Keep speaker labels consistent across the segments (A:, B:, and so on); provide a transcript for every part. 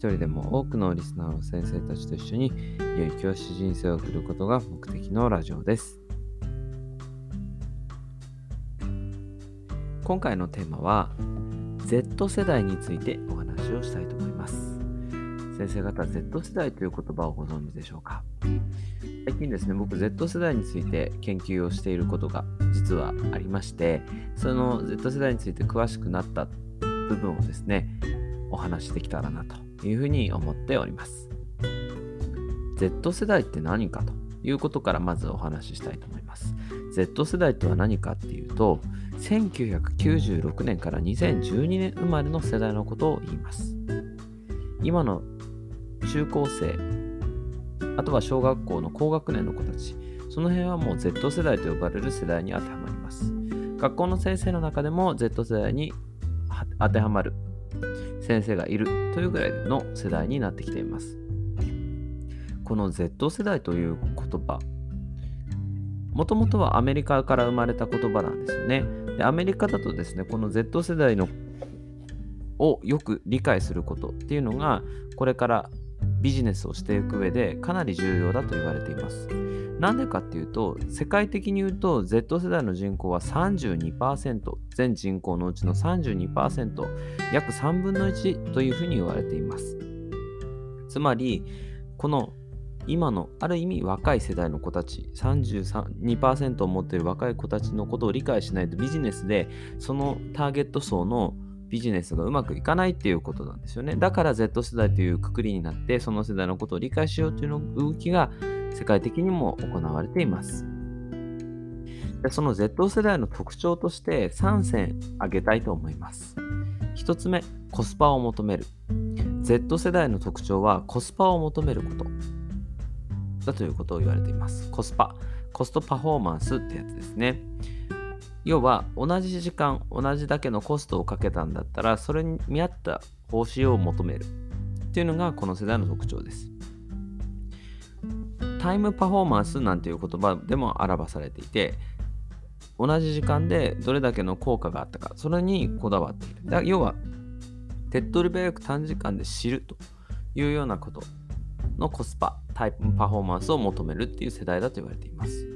A: 一人でも多くのリスナーの先生たちと一緒に良い教師人生を送ることが目的のラジオです。今回のテーマは Z 世代についてお話をしたいと思います。先生方、Z 世代という言葉をご存知でしょうか？最近ですね、僕 Z 世代について研究をしていることが実はありまして、その Z 世代について詳しくなった部分をですね、お話できたらなというふうに思っております。Z 世代って何かということからまずお話ししたいと思います。Z 世代とは何かっていうと、1996年から2012年生まれの世代のことを言います。今の中高生、あとは小学校の高学年の子たち、その辺はもう Z 世代と呼ばれる世代に当てはまります。学校の先生の中でも Z 世代に当てはまる先生がいるというぐらいの世代になってきています。この Z 世代という言葉、もともとはアメリカから生まれた言葉なんですよね。でアメリカだとですね、この Z 世代のをよく理解することっていうのが、これからビジネスをしていく上でかなり重要だと言われています。なんでかっていうと、世界的に言うと Z 世代の人口は32%、全人口のうちの32%、約3分の1というふうに言われています。つまり、この今のある意味若い世代の子たち32%を持っている若い子たちのことを理解しないとビジネスでそのターゲット層のビジネスがうまくいかないっていうことなんですよね。だから Z 世代というくくりになって、その世代のことを理解しようというの動きが世界的にも行われています。でその Z 世代の特徴として3選挙げたいと思います。1つ目、コスパを求める。Z 世代の特徴はコスパを求めることだということを言われています。コスパ、コストパフォーマンスってやつですね。要は同じ時間同じだけのコストをかけたんだったらそれに見合った報酬を求める。っていうのがこの世代の特徴です。タイムパフォーマンスなんていう言葉でも表されていて同じ時間でどれだけの効果があったかそれにこだわっている。だ要は手っ取り早く短時間で知るというようなことのコスパタイムパフォーマンスを求めるっていう世代だと言われています。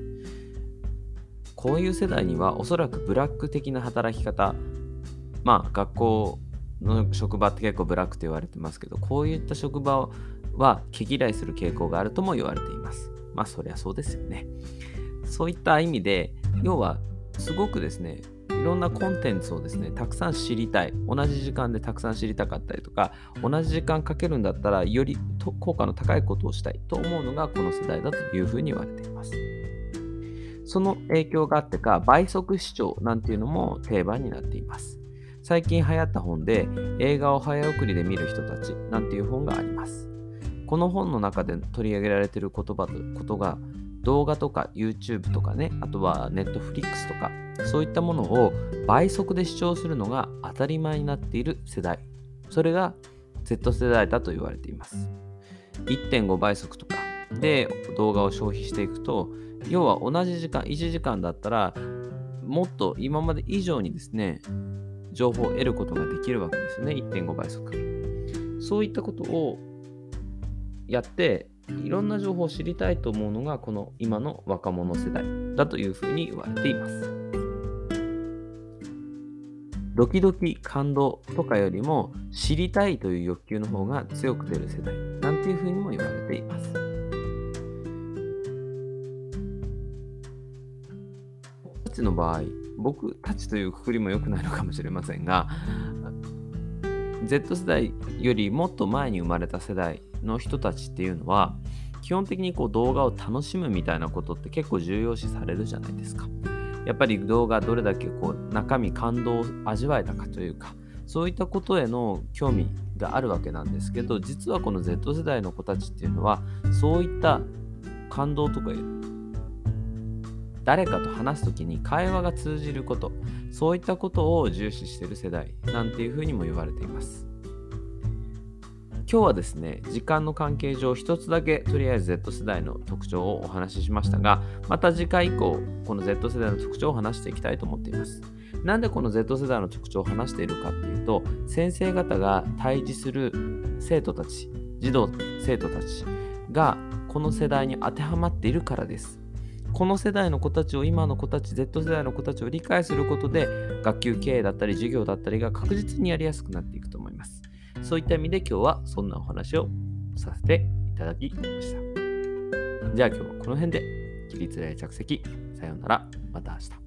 A: こういう世代にはおそらくブラック的な働き方まあ学校の職場って結構ブラックと言われてますけどこういった職場は毛嫌いする傾向があるとも言われています。まあそりゃそうですよね。そういった意味で要はすごくですねいろんなコンテンツをですねたくさん知りたい。同じ時間でたくさん知りたかったりとか同じ時間かけるんだったらより効果の高いことをしたいと思うのがこの世代だというふうに言われています。その影響があってか倍速視聴なんていうのも定番になっています。最近流行った本で映画を早送りで見る人たちなんていう本があります。この本の中で取り上げられている言葉とことが動画とか YouTube とかね、あとは Netflix とかそういったものを倍速で視聴するのが当たり前になっている世代。それが Z 世代だと言われています。1.5倍速とかで動画を消費していくと要は同じ時間、1時間だったら、もっと今まで以上にですね、情報を得ることができるわけですよね。1.5倍速。そういったことをやって、いろんな情報を知りたいと思うのが、この今の若者世代だというふうに言われています。ドキドキ感動とかよりも知りたいという欲求の方が強く出る世代なんていうふうにも言われています。ちの場合、僕たちというくくりも良くないのかもしれませんが、Z 世代よりもっと前に生まれた世代の人たちっていうのは、基本的にこう動画を楽しむみたいなことって結構重要視されるじゃないですか。やっぱり動画どれだけこう中身感動を味わえたかというか、そういったことへの興味があるわけなんですけど実はこの Z 世代の子たちっていうのはそういった感動とか誰かと話す時に会話が通じることそういったことを重視している世代なんていうふうにも言われています。今日はですね時間の関係上一つだけとりあえず Z 世代の特徴をお話ししましたがまた次回以降この Z 世代の特徴を話していきたいと思っています。なんでこの Z 世代の特徴を話しているかっていうと先生方が対峙する生徒たち児童生徒たちがこの世代に当てはまっているからです。この世代の子たちを今の子たち Z 世代の子たちを理解することで学級経営だったり授業だったりが確実にやりやすくなっていくと思います。そういった意味で今日はそんなお話をさせていただきました。じゃあ今日はこの辺で起立例着席。さようなら。また明日。